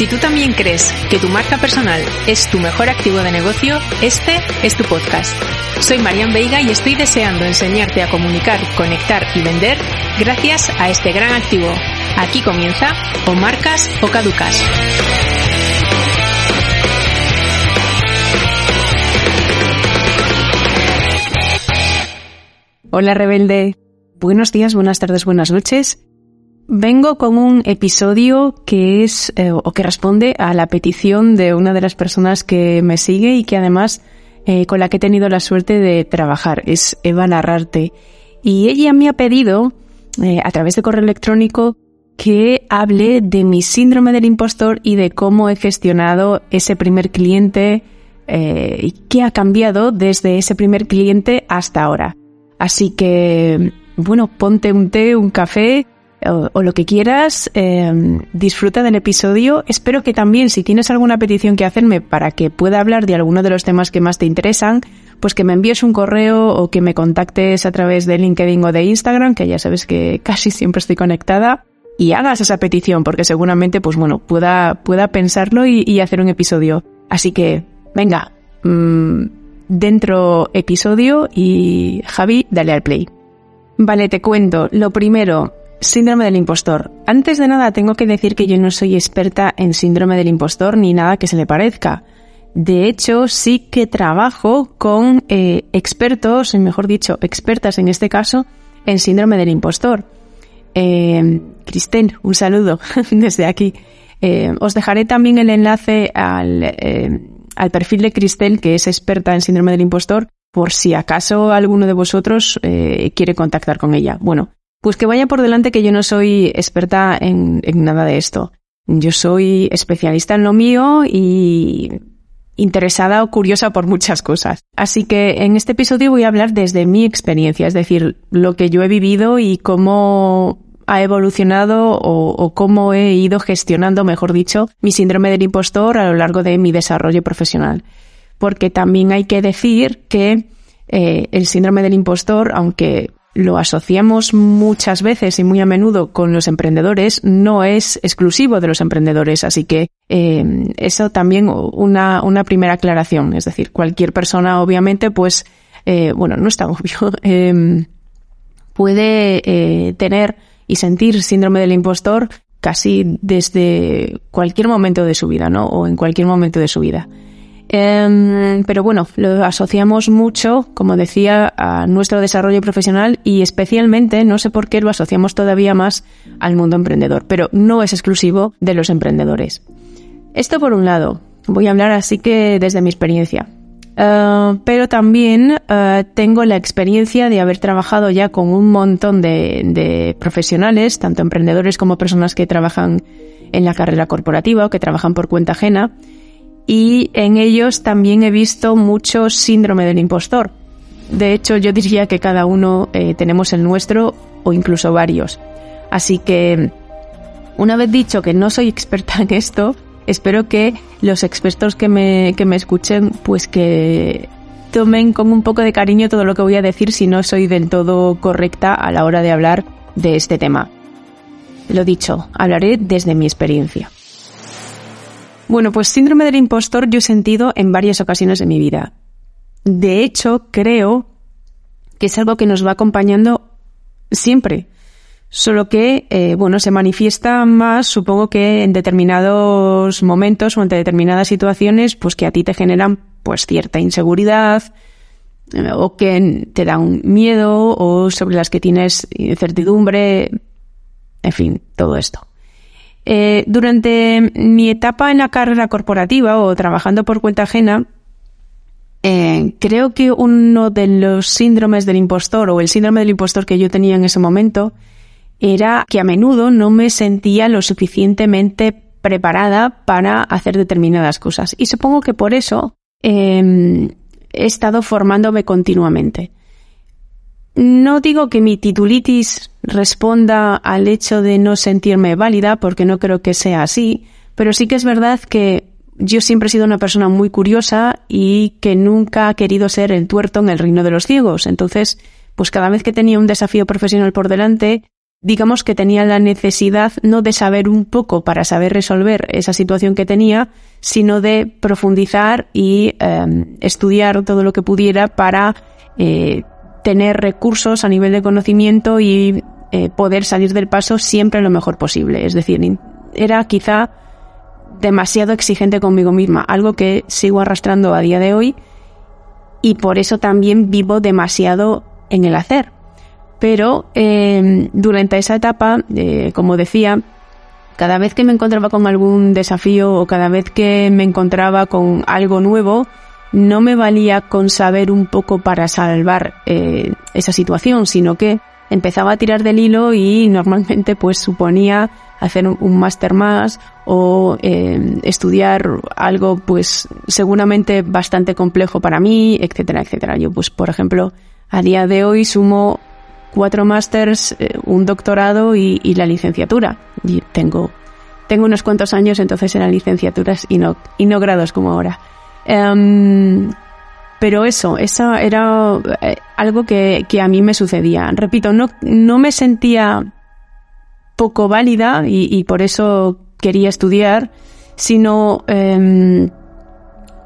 Si tú también crees que tu marca personal es tu mejor activo de negocio, este es tu podcast. Soy Marian Veiga y estoy deseando enseñarte a comunicar, conectar y vender gracias a este gran activo. Aquí comienza o marcas o caducas. Hola rebelde. Buenos días, buenas tardes, buenas noches. Vengo con un episodio que es eh, o que responde a la petición de una de las personas que me sigue y que además eh, con la que he tenido la suerte de trabajar. Es Eva Narrarte. Y ella me ha pedido, eh, a través de correo electrónico, que hable de mi síndrome del impostor y de cómo he gestionado ese primer cliente y qué ha cambiado desde ese primer cliente hasta ahora. Así que, bueno, ponte un té, un café o, lo que quieras, em, disfruta del episodio. Espero que también, si tienes alguna petición que hacerme para que pueda hablar de alguno de los temas que más te interesan, pues que me envíes un correo o que me contactes a través de LinkedIn o de Instagram, que ya sabes que casi siempre estoy conectada, y hagas esa petición, porque seguramente, pues bueno, pueda, pueda pensarlo y, hacer un episodio. Así que, venga, mm, dentro episodio y Javi, dale al play. Vale, te cuento. Lo primero, Síndrome del impostor. Antes de nada tengo que decir que yo no soy experta en síndrome del impostor ni nada que se le parezca. De hecho, sí que trabajo con eh, expertos, mejor dicho, expertas en este caso, en síndrome del impostor. Eh, un saludo desde aquí. Eh, os dejaré también el enlace al, eh, al perfil de Cristel, que es experta en síndrome del impostor, por si acaso alguno de vosotros quiere contactar con ella. Bueno, pues que vaya por delante que yo no soy experta en, nada de esto. Yo soy especialista en lo mío y interesada o curiosa por muchas cosas. Así que en este episodio voy a hablar desde mi experiencia, es decir, lo que yo he vivido y cómo ha evolucionado o, cómo he ido gestionando, mejor dicho, mi síndrome del impostor a lo largo de mi desarrollo profesional. Porque también hay que decir que eh, el síndrome del impostor, aunque lo asociamos muchas veces y muy a menudo con los emprendedores, no es exclusivo de los emprendedores. Así que eh, eso también una, una primera aclaración. Es decir, cualquier persona, obviamente, pues, eh, bueno, no está obvio, eh, puede eh, tener y sentir síndrome del impostor casi desde cualquier momento de su vida, ¿no? O en cualquier momento de su vida. Em, pero bueno, lo asociamos mucho, como decía, a nuestro desarrollo profesional y especialmente, no sé por qué, lo asociamos todavía más al mundo emprendedor, pero no es exclusivo de los emprendedores. Esto por un lado, voy a hablar así que desde mi experiencia. Eh, pero también eh, tengo la experiencia de haber trabajado ya con un montón de profesionales, tanto emprendedores como personas que trabajan en la carrera corporativa o que trabajan por cuenta ajena, y en ellos también he visto mucho síndrome del impostor. De hecho, yo diría que cada uno eh, tenemos el nuestro o incluso varios. Así que, una vez dicho que no soy experta en esto, espero que los expertos que me, que me escuchen, pues que tomen con un poco de cariño todo lo que voy a decir si no soy del todo correcta a la hora de hablar de este tema. Lo dicho, hablaré desde mi experiencia. Bueno, pues síndrome del impostor yo he sentido en varias ocasiones de mi vida. De hecho, creo que es algo que nos va acompañando siempre. Solo que, eh, bueno, se manifiesta más, supongo que en determinados momentos o ante determinadas situaciones, pues que a ti te generan, pues, cierta inseguridad, eh, o que te dan miedo, o sobre las que tienes incertidumbre, en fin, todo esto. Eh, durante mi etapa en la carrera corporativa o trabajando por cuenta ajena, Eh, creo que uno de los síndromes del impostor o el síndrome del impostor que yo tenía en ese momento era que a menudo no me sentía lo suficientemente preparada para hacer determinadas cosas. Y supongo que por eso em, he estado formándome continuamente. No digo que mi titulitis responda al hecho de no sentirme válida, porque no creo que sea así, pero sí que es verdad que yo siempre he sido una persona muy curiosa y que nunca ha querido ser el tuerto en el reino de los ciegos. Entonces, pues cada vez que tenía un desafío profesional por delante, digamos que tenía la necesidad no de saber un poco para saber resolver esa situación que tenía, sino de profundizar y em, estudiar todo lo que pudiera para eh, tener recursos a nivel de conocimiento y eh, poder salir del paso siempre lo mejor posible. Es decir, era quizá demasiado exigente conmigo misma, algo que sigo arrastrando a día de hoy y por eso también vivo demasiado en el hacer. Pero em, durante esa etapa, eh, como decía, cada vez que me encontraba con algún desafío o cada vez que me encontraba con algo nuevo, no me valía con saber un poco para salvar eh, esa situación, sino que empezaba a tirar del hilo y normalmente pues suponía hacer un, máster más o eh, estudiar algo pues seguramente bastante complejo para mí, etcétera, etcétera. Yo pues por ejemplo a día de hoy sumo cuatro másters, eh, un doctorado y, la licenciatura. Y tengo, tengo unos cuantos años entonces eran licenciaturas y no, y no grados como ahora. Em, pero eso, esa era eh, algo que, que, a mí me sucedía. Repito, no, no me sentía poco válida y, por eso quería estudiar, sino em,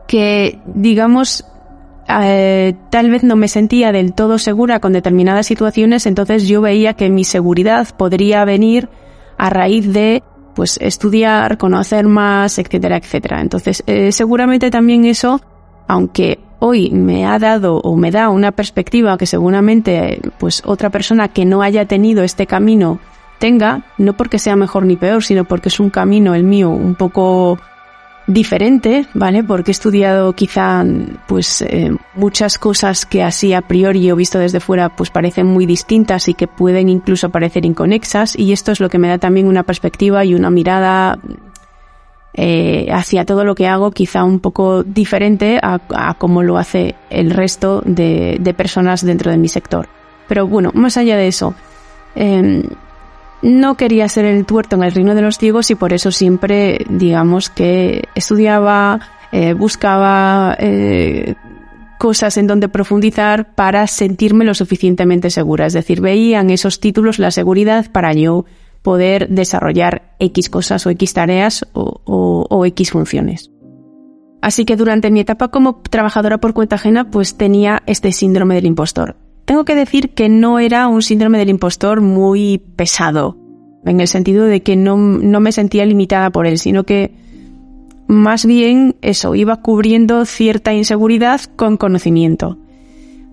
que, digamos, eh, tal vez no me sentía del todo segura con determinadas situaciones, entonces yo veía que mi seguridad podría venir a raíz de pues estudiar, conocer más, etcétera, etcétera. Entonces, eh, seguramente también eso, aunque hoy me ha dado o me da una perspectiva que seguramente pues otra persona que no haya tenido este camino tenga, no porque sea mejor ni peor, sino porque es un camino, el mío, un poco diferente, ¿vale? Porque he estudiado quizá pues eh, muchas cosas que así a priori o visto desde fuera pues parecen muy distintas y que pueden incluso parecer inconexas y esto es lo que me da también una perspectiva y una mirada eh, hacia todo lo que hago quizá un poco diferente a, a como lo hace el resto de, personas dentro de mi sector. Pero bueno, más allá de eso, eh, no quería ser el tuerto en el reino de los ciegos y por eso siempre, digamos, que estudiaba, eh, buscaba eh, cosas en donde profundizar para sentirme lo suficientemente segura. Es decir, veía en esos títulos la seguridad para yo poder desarrollar X cosas o X tareas o, o X funciones. Así que durante mi etapa como trabajadora por cuenta ajena, pues tenía este síndrome del impostor tengo que decir que no era un síndrome del impostor muy pesado, en el sentido de que no, me sentía limitada por él, sino que más bien eso, iba cubriendo cierta inseguridad con conocimiento.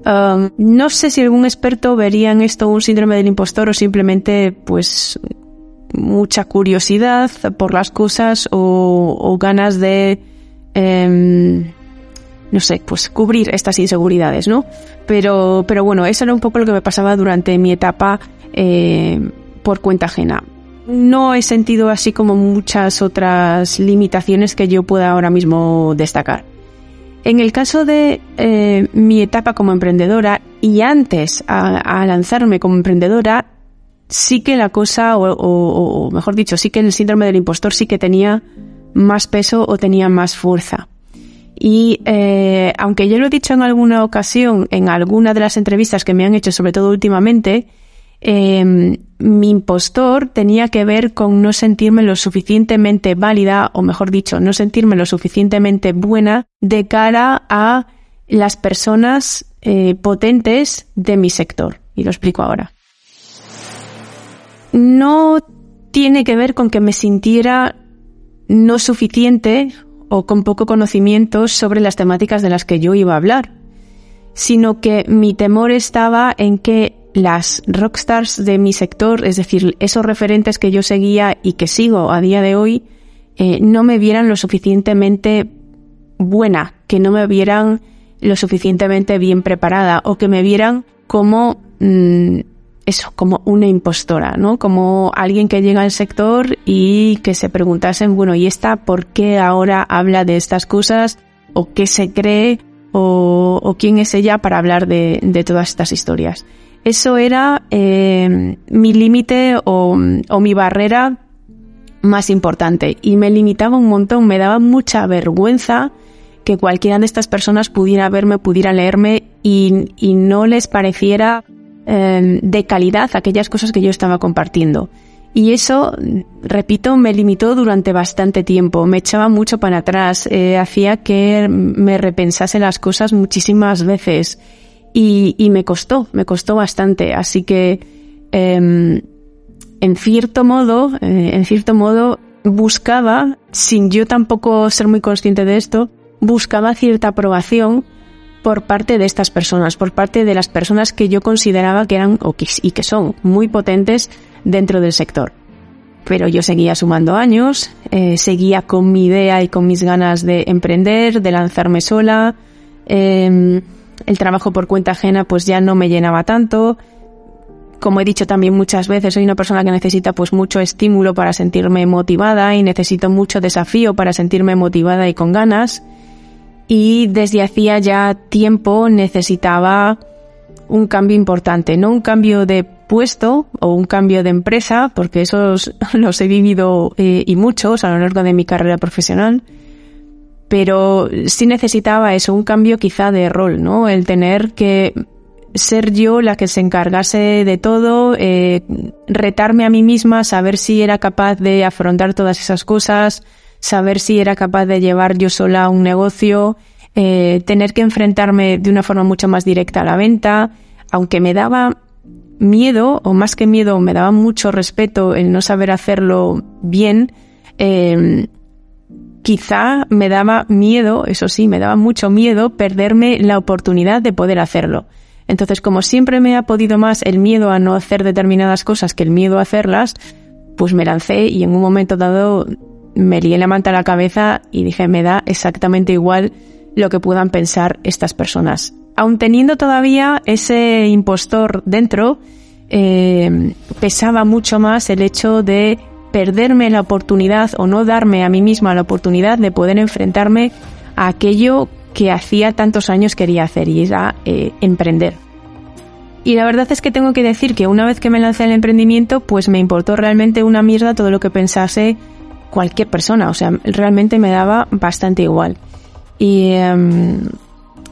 Um, no sé si algún experto vería en esto un síndrome del impostor o simplemente pues mucha curiosidad por las cosas o, ganas de em, no sé, pues cubrir estas inseguridades, ¿no? Pero, pero bueno, eso era un poco lo que me pasaba durante mi etapa eh, por cuenta ajena. No he sentido así como muchas otras limitaciones que yo pueda ahora mismo destacar. En el caso de eh, mi etapa como emprendedora y antes a, lanzarme como emprendedora, sí que la cosa, o, o, mejor dicho, sí que el síndrome del impostor sí que tenía más peso o tenía más fuerza. Y eh, aunque yo lo he dicho en alguna ocasión, en alguna de las entrevistas que me han hecho, sobre todo últimamente, em, mi impostor tenía que ver con no sentirme lo suficientemente válida, o mejor dicho, no sentirme lo suficientemente buena de cara a las personas eh, potentes de mi sector. Y lo explico ahora. No tiene que ver con que me sintiera no suficiente o con poco conocimiento sobre las temáticas de las que yo iba a hablar, sino que mi temor estaba en que las rockstars de mi sector, es decir, esos referentes que yo seguía y que sigo a día de hoy, eh, no me vieran lo suficientemente buena, que no me vieran lo suficientemente bien preparada o que me vieran como mm, eso, como una impostora, ¿no? Como alguien que llega al sector y que se preguntasen, bueno, ¿y esta por qué ahora habla de estas cosas? ¿O qué se cree? ¿O, quién es ella para hablar de, todas estas historias? Eso era eh, mi límite o, mi barrera más importante y me limitaba un montón, me daba mucha vergüenza que cualquiera de estas personas pudiera verme, pudiera leerme y no les pareciera eh, de calidad aquellas cosas que yo estaba compartiendo. Y eso, repito, me limitó durante bastante tiempo, me echaba mucho para atrás, eh, hacía que me repensase las cosas muchísimas veces y, y me costó, me costó bastante. Así que eh, en cierto modo, eh, en cierto modo, buscaba, sin yo tampoco ser muy consciente de esto, buscaba cierta aprobación por parte de estas personas, por parte de las personas que yo consideraba que eran y que son muy potentes dentro del sector. Pero yo seguía sumando años, eh, seguía con mi idea y con mis ganas de emprender, de lanzarme sola. Eh, el trabajo por cuenta ajena pues ya no me llenaba tanto como he dicho también muchas veces, soy una persona que necesita pues mucho estímulo para sentirme motivada y necesito mucho desafío para sentirme motivada y con ganas. Y desde hacía ya tiempo necesitaba un cambio importante, no un cambio de puesto o un cambio de empresa, porque esos los he vivido eh, y muchos a lo largo de mi carrera profesional, pero sí necesitaba eso, un cambio quizá de rol, ¿no? El tener que ser yo la que se encargase de todo, eh, retarme a mí misma, saber si era capaz de afrontar todas esas cosas, saber si era capaz de llevar yo sola un negocio, eh, tener que enfrentarme de una forma mucho más directa a la venta, aunque me daba miedo, o más que miedo, me daba mucho respeto el no saber hacerlo bien, eh, quizá me daba miedo, eso sí, me daba mucho miedo perderme la oportunidad de poder hacerlo. Entonces, como siempre me ha podido más el miedo a no hacer determinadas cosas que el miedo a hacerlas, pues me lancé y en un momento dado me lié la manta a la cabeza y dije, me da exactamente igual lo que puedan pensar estas personas. Aun teniendo todavía ese impostor dentro, eh, pesaba mucho más el hecho de perderme la oportunidad o no darme a mí misma la oportunidad de poder enfrentarme a aquello que hacía tantos años quería hacer y era eh, emprender. Y la verdad es que tengo que decir que una vez que me lancé al emprendimiento, pues me importó realmente una mierda todo lo que pensase cualquier persona. O sea, realmente me daba bastante igual. Y em,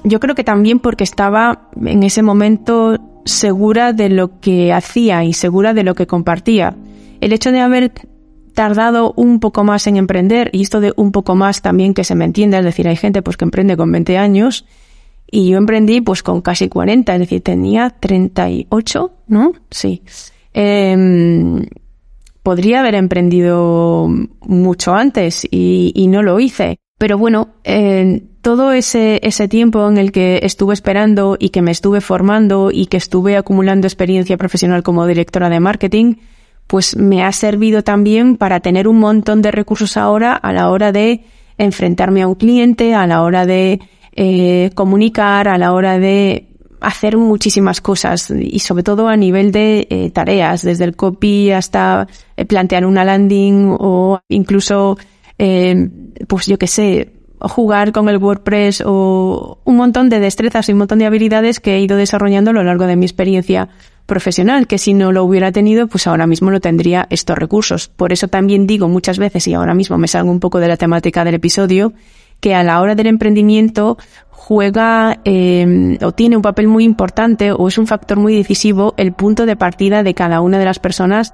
yo creo que también porque estaba en ese momento segura de lo que hacía y segura de lo que compartía. El hecho de haber tardado un poco más en emprender, y esto de un poco más también que se me entienda, es decir, hay gente pues que emprende con 20 años, y yo emprendí pues con casi 40, es decir, tenía 38, ¿no? Sí. Em, podría haber emprendido mucho antes y, y no lo hice. Pero bueno, todo ese, ese tiempo en el que estuve esperando y que me estuve formando y que estuve acumulando experiencia profesional como directora de marketing, pues me ha servido también para tener un montón de recursos ahora a la hora de enfrentarme a un cliente, a la hora de eh, comunicar, a la hora de hacer muchísimas cosas y sobre todo a nivel de eh, tareas, desde el copy hasta eh, plantear una landing o incluso, pues yo qué sé, jugar con el WordPress o un montón de destrezas y un montón de habilidades que he ido desarrollando a lo largo de mi experiencia profesional, que si no lo hubiera tenido, pues ahora mismo no tendría estos recursos. Por eso también digo muchas veces, y ahora mismo me salgo un poco de la temática del episodio, que a la hora del emprendimiento juega eh, o tiene un papel muy importante o es un factor muy decisivo el punto de partida de cada una de las personas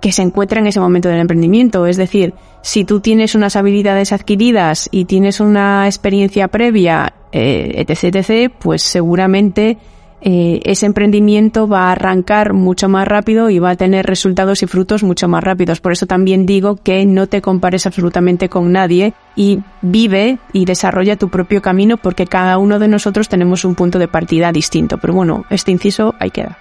que se encuentra en ese momento del emprendimiento. Es decir, si tú tienes unas habilidades adquiridas y tienes una experiencia previa, eh, etc., etc., pues seguramente eh, ese emprendimiento va a arrancar mucho más rápido y va a tener resultados y frutos mucho más rápidos. Por eso también digo que no te compares absolutamente con nadie y vive y desarrolla tu propio camino porque cada uno de nosotros tenemos un punto de partida distinto. Pero bueno, este inciso ahí queda.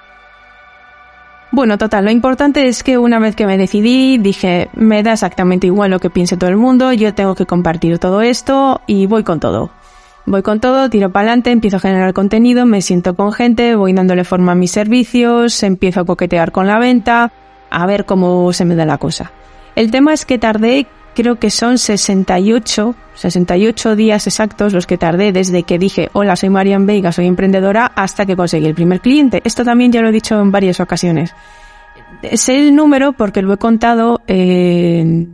Bueno, total, lo importante es que una vez que me decidí, dije, me da exactamente igual lo que piense todo el mundo, yo tengo que compartir todo esto y voy con todo voy con todo, tiro para adelante, empiezo a generar contenido, me siento con gente, voy dándole forma a mis servicios, empiezo a coquetear con la venta, a ver cómo se me da la cosa. El tema es que tardé, creo que son 68, 68 días exactos los que tardé desde que dije, hola, soy Marian Veiga, soy emprendedora, hasta que conseguí el primer cliente. Esto también ya lo he dicho en varias ocasiones. Sé el número porque lo he contado eh,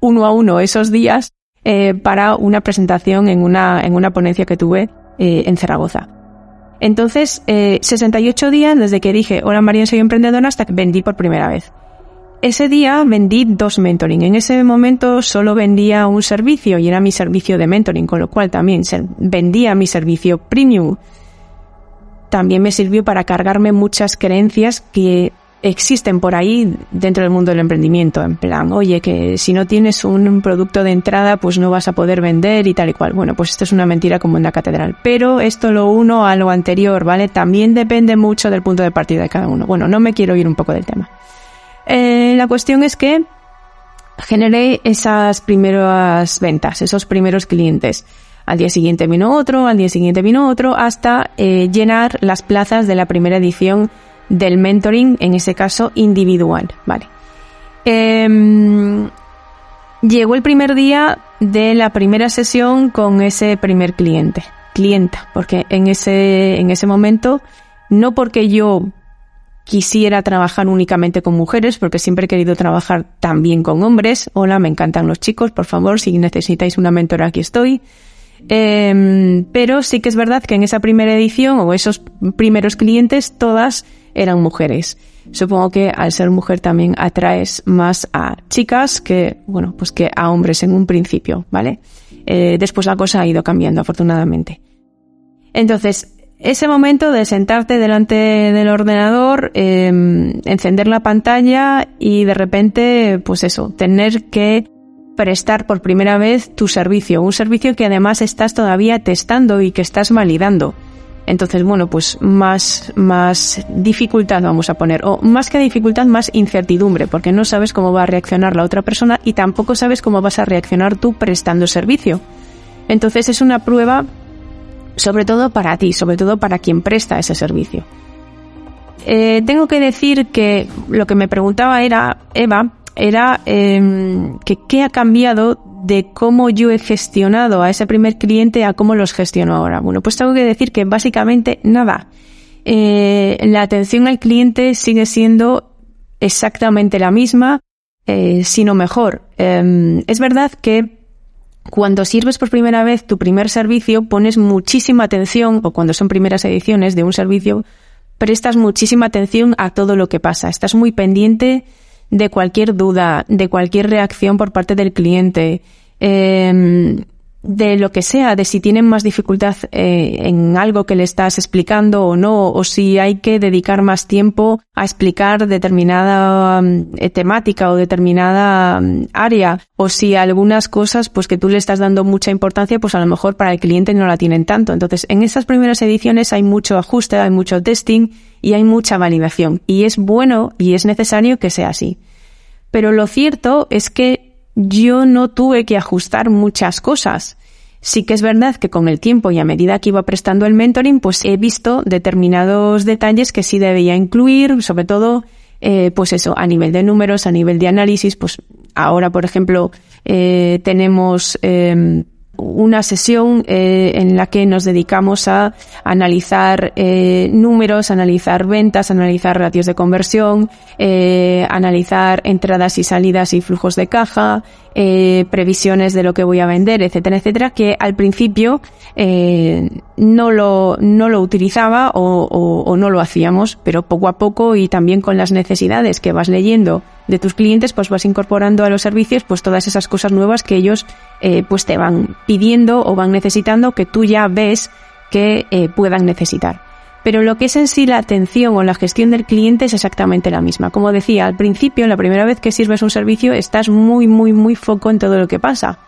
uno a uno esos días eh, para una presentación en una, en una ponencia que tuve eh, en Zaragoza. Entonces, 68 eh, días desde que dije, hola María, soy emprendedora, hasta que vendí por primera vez. Ese día vendí dos mentoring. En ese momento solo vendía un servicio y era mi servicio de mentoring, con lo cual también vendía mi servicio premium. También me sirvió para cargarme muchas creencias que existen por ahí dentro del mundo del emprendimiento, en plan, oye, que si no tienes un producto de entrada, pues no vas a poder vender y tal y cual. Bueno, pues esto es una mentira como en la catedral. Pero esto lo uno a lo anterior, ¿vale? También depende mucho del punto de partida de cada uno. Bueno, no me quiero ir un poco del tema. Eh, la cuestión es que generé esas primeras ventas, esos primeros clientes. Al día siguiente vino otro, al día siguiente vino otro, hasta eh, llenar las plazas de la primera edición del mentoring, en ese caso individual, ¿vale? Em, llegó el primer día de la primera sesión con ese primer cliente, clienta, porque en ese, en ese momento, no porque yo quisiera trabajar únicamente con mujeres, porque siempre he querido trabajar también con hombres. Hola, me encantan los chicos, por favor, si necesitáis una mentora, aquí estoy. Em, pero sí que es verdad que en esa primera edición o esos primeros clientes todas eran mujeres. Supongo que al ser mujer también atraes más a chicas que, bueno, pues que a hombres en un principio, ¿vale? Eh, después la cosa ha ido cambiando, afortunadamente. Entonces, ese momento de sentarte delante del ordenador, em, encender la pantalla y de repente, pues eso, tener que prestar por primera vez tu servicio, un servicio que además estás todavía testando y que estás validando. Entonces, bueno, pues más, más dificultad vamos a poner, o más que dificultad, más incertidumbre, porque no sabes cómo va a reaccionar la otra persona y tampoco sabes cómo vas a reaccionar tú prestando servicio. Entonces es una prueba sobre todo para ti, sobre todo para quien presta ese servicio. Eh, tengo que decir que lo que me preguntaba era Eva, era eh, que qué ha cambiado de cómo yo he gestionado a ese primer cliente a cómo los gestiono ahora. Bueno, pues tengo que decir que básicamente nada. Eh, la atención al cliente sigue siendo exactamente la misma, eh, sino mejor. Em, es verdad que cuando sirves por primera vez tu primer servicio, pones muchísima atención, o cuando son primeras ediciones de un servicio, prestas muchísima atención a todo lo que pasa. Estás muy pendiente de cualquier duda, de cualquier reacción por parte del cliente, em, de lo que sea, de si tienen más dificultad eh, en algo que le estás explicando o no, o si hay que dedicar más tiempo a explicar determinada mm, eh, temática o determinada mm, área, o si algunas cosas pues que tú le estás dando mucha importancia, pues a lo mejor para el cliente no la tienen tanto. Entonces, en estas primeras ediciones hay mucho ajuste, hay mucho testing y hay mucha validación. Y es bueno y es necesario que sea así. Pero lo cierto es que yo no tuve que ajustar muchas cosas. Sí que es verdad que con el tiempo y a medida que iba prestando el mentoring, pues he visto determinados detalles que sí debía incluir, sobre todo, eh, pues eso, a nivel de números, a nivel de análisis, pues ahora, por ejemplo, eh, tenemos eh, una sesión eh, en la que nos dedicamos a analizar eh, números, analizar ventas, analizar ratios de conversión, eh, analizar entradas y salidas y flujos de caja, eh, previsiones de lo que voy a vender, etcétera, etcétera, que al principio eh, no, lo, no lo utilizaba o, o, o, no lo hacíamos, pero poco a poco y también con las necesidades que vas leyendo de tus clientes, pues vas incorporando a los servicios pues todas esas cosas nuevas que ellos eh, pues te van pidiendo o van necesitando que tú ya ves que eh, puedan necesitar. Pero lo que es en sí la atención o la gestión del cliente es exactamente la misma. Como decía, al principio, la primera vez que sirves un servicio, estás muy, muy, muy foco en todo lo que pasa.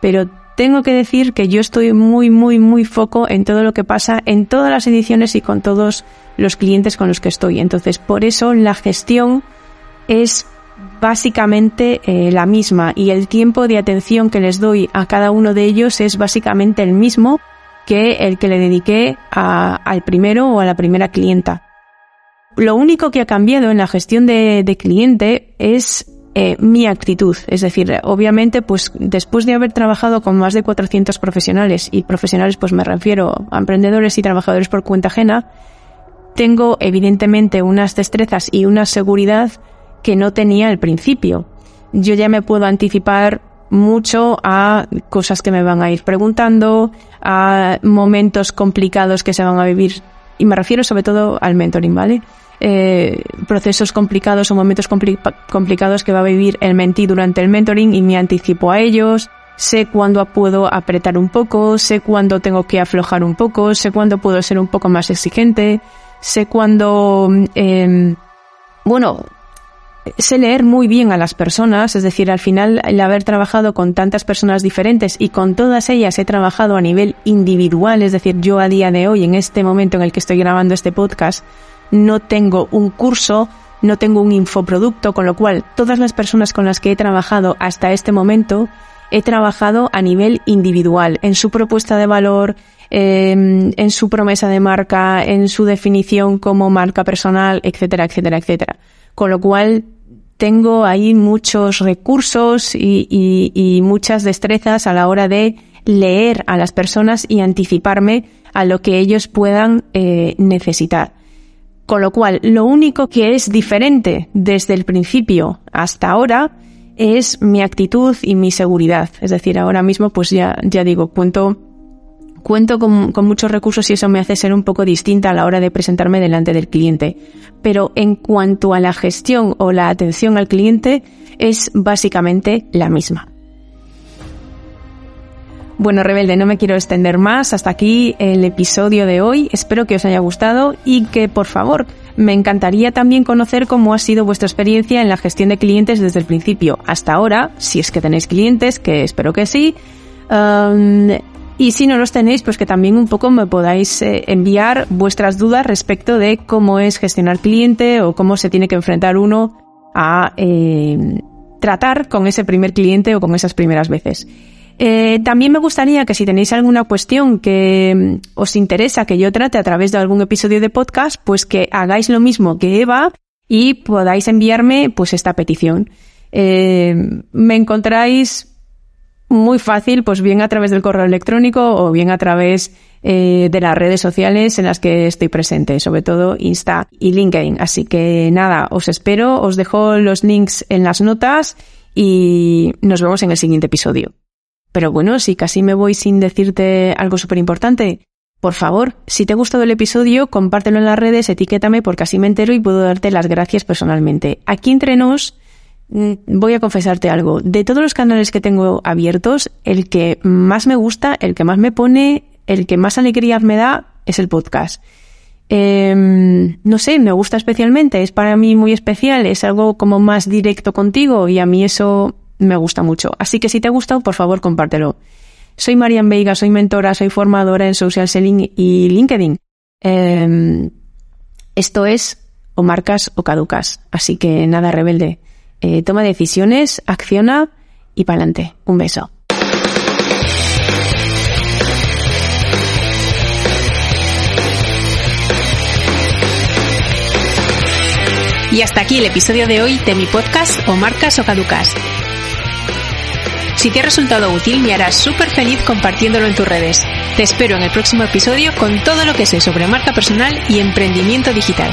Pero tengo que decir que yo estoy muy, muy, muy foco en todo lo que pasa en todas las ediciones y con todos los clientes con los que estoy. Entonces, por eso la gestión es básicamente eh, la misma y el tiempo de atención que les doy a cada uno de ellos es básicamente el mismo que el que le dediqué al primero o a la primera clienta. Lo único que ha cambiado en la gestión de, cliente es eh, mi actitud. Es decir, obviamente, pues después de haber trabajado con más de 400 profesionales, y profesionales pues me refiero a emprendedores y trabajadores por cuenta ajena, tengo evidentemente unas destrezas y una seguridad que no tenía al principio. Yo ya me puedo anticipar mucho a cosas que me van a ir preguntando, a momentos complicados que se van a vivir. Y me refiero sobre todo al mentoring, ¿vale? Eh, procesos complicados o momentos complicados que va a vivir el mentí durante el mentoring y me anticipo a ellos. Sé cuándo puedo apretar un poco, sé cuándo tengo que aflojar un poco, sé cuándo puedo ser un poco más exigente, sé cuándo, eh, bueno, sé leer muy bien a las personas, es decir, al final el haber trabajado con tantas personas diferentes y con todas ellas he trabajado a nivel individual, es decir, yo a día de hoy, en este momento en el que estoy grabando este podcast, no tengo un curso, no tengo un infoproducto, con lo cual todas las personas con las que he trabajado hasta este momento he trabajado a nivel individual, en su propuesta de valor, em, en su promesa de marca, en su definición como marca personal, etcétera, etcétera, etcétera. Con lo cual tengo ahí muchos recursos y, muchas destrezas a la hora de leer a las personas y anticiparme a lo que ellos puedan eh, necesitar. Con lo cual, lo único que es diferente desde el principio hasta ahora es mi actitud y mi seguridad. Es decir, ahora mismo, pues ya, ya digo, cuento cuento con, muchos recursos y eso me hace ser un poco distinta a la hora de presentarme delante del cliente. Pero en cuanto a la gestión o la atención al cliente, es básicamente la misma. Bueno, rebelde, no me quiero extender más. Hasta aquí el episodio de hoy. Espero que os haya gustado y que, por favor, me encantaría también conocer cómo ha sido vuestra experiencia en la gestión de clientes desde el principio hasta ahora, si es que tenéis clientes, que espero que sí. Um, y si no los tenéis, pues que también un poco me podáis eh, enviar vuestras dudas respecto de cómo es gestionar cliente o cómo se tiene que enfrentar uno a eh, tratar con ese primer cliente o con esas primeras veces. Eh, también me gustaría que si tenéis alguna cuestión que mm, os interesa que yo trate a través de algún episodio de podcast, pues que hagáis lo mismo que Eva y podáis enviarme pues esta petición. me encontráis muy fácil, pues bien a través del correo electrónico o bien a través eh, de las redes sociales en las que estoy presente, sobre todo Insta y LinkedIn. Así que nada, os espero, os dejo los links en las notas y nos vemos en el siguiente episodio. Pero bueno, si casi me voy sin decirte algo súper importante, por favor, si te ha gustado el episodio, compártelo en las redes, etiquétame porque así me entero y puedo darte las gracias personalmente. Aquí entre nos, voy a confesarte algo. De todos los canales que tengo abiertos, el que más me gusta, el que más me pone, el que más alegrías me da es el podcast. Em, no sé, me gusta especialmente, es para mí muy especial, es algo como más directo contigo y a mí eso me gusta mucho. Así que si te ha gustado, por favor, compártelo. Soy Marian Veiga, soy mentora, soy formadora en social selling y LinkedIn. Em, esto es o marcas o caducas. Así que nada, rebelde. Eh, toma decisiones, acciona y pa'lante. Un beso. Y hasta aquí el episodio de hoy de mi podcast o marcas o caducas. Si te ha resultado útil, me harás súper feliz compartiéndolo en tus redes. Te espero en el próximo episodio con todo lo que sé sobre marca personal y emprendimiento digital.